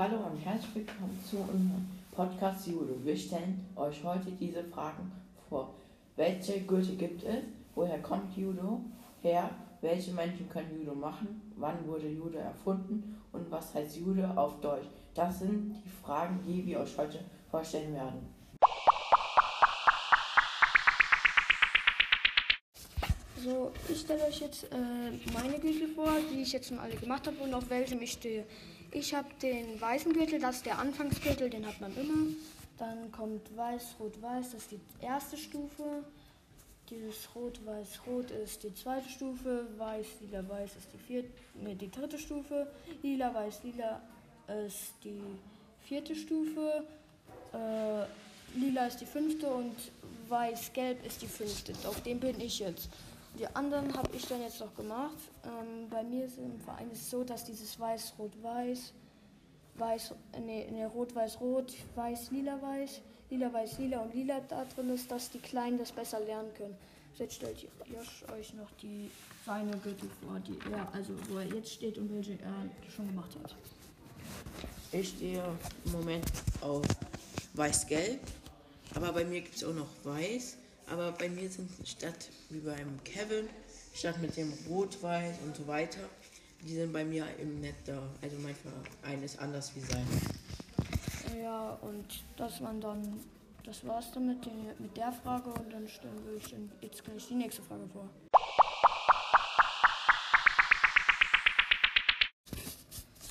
herzlich willkommen zu unserem Podcast Judo. Wir stellen euch heute diese Fragen vor. Welche Gürtel gibt es? Woher kommt Judo her? Welche Menschen können Judo machen? Wann wurde Judo erfunden? Und was heißt Judo auf Deutsch? Das sind die Fragen, die wir euch heute vorstellen werden. So, ich stelle euch jetzt äh, meine Gürtel vor, die ich jetzt schon alle gemacht habe und auf welchem ich stehe. Ich habe den weißen Gürtel, das ist der Anfangsgürtel, den hat man immer. Dann kommt weiß, rot, weiß, das ist die erste Stufe. Dieses rot, weiß, rot ist die zweite Stufe. Weiß, lila, weiß ist die vierte, nee, die dritte Stufe. Lila, weiß, lila ist die vierte Stufe. Äh, lila ist die fünfte und weiß, gelb ist die fünfte. Auf dem bin ich jetzt. Die anderen habe ich dann jetzt noch gemacht. Ähm, bei mir ist im Verein ist so, dass dieses Weiß, Rot, Weiß, nee, nee Rot, Weiß, Rot, Weiß, Lila, Weiß, Lila, Weiß, Lila und Lila da drin ist, dass die Kleinen das besser lernen können. Jetzt stellt Josh euch noch die seine Gürtel vor, die er, also wo er jetzt steht und welche er schon gemacht hat. Ich stehe im Moment auf Weiß-Gelb, aber bei mir gibt es auch noch Weiß. Aber bei mir sind statt wie beim Kevin, statt mit dem Rot-Weiß und so weiter, die sind bei mir im Netz da. Also Verein ist anders wie sein. Ja, und dass man dann, das war's dann mit, den, mit der Frage und dann stellen wir euch jetzt gleich die nächste Frage vor.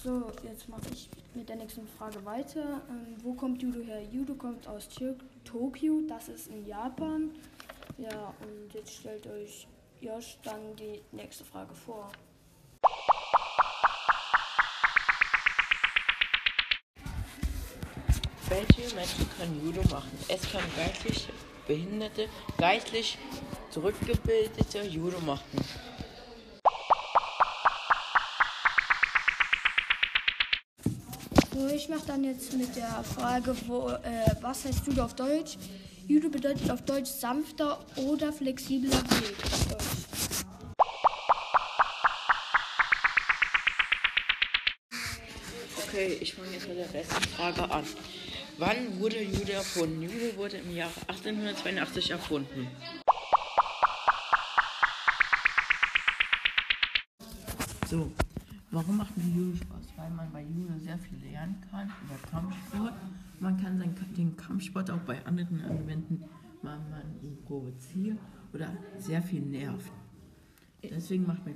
So, jetzt mache ich mit der nächsten Frage weiter. Ähm, wo kommt Judo her? Judo kommt aus Tokio, das ist in Japan. Ja, und jetzt stellt euch Josh dann die nächste Frage vor. Welche Menschen können Judo machen? Es können geistlich Behinderte, geistlich zurückgebildete Judo machen. So, ich mache dann jetzt mit der Frage, wo, äh, was heißt Judo auf Deutsch? Judo bedeutet auf Deutsch sanfter oder flexibler Weg. Okay, ich fange jetzt mit der letzten Frage an. Wann wurde Judo erfunden? Judo wurde im Jahre 1882 erfunden. So, warum macht mir Judo Spaß? Weil man bei Judo sehr viel lernen kann über Kampfsport. Man kann den Kampfsport auch bei anderen anwenden, weil man ihn provoziert oder sehr viel nervt. Deswegen macht mir,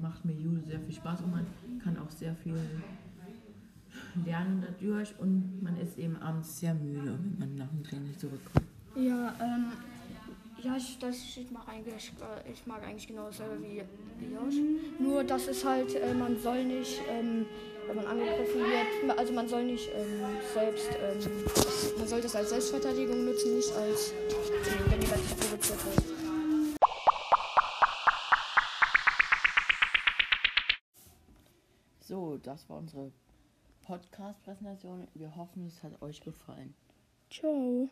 macht mir Judo sehr viel Spaß und man kann auch sehr viel lernen dadurch und man ist eben abends sehr müde, wenn man nach dem Training zurückkommt. Ja, ähm, ja, ich, das, ich, mag eigentlich, äh, ich mag eigentlich genau dasselbe wie, Josh. Nur, dass es halt, äh, man soll nicht, ähm, wenn man angegriffen wird, also man soll nicht ähm, selbst, ähm, man soll das als Selbstverteidigung nutzen, nicht als, äh, wenn jemand provoziert wird. So, das war unsere Podcast-Präsentation. Wir hoffen, es hat euch gefallen. Ciao.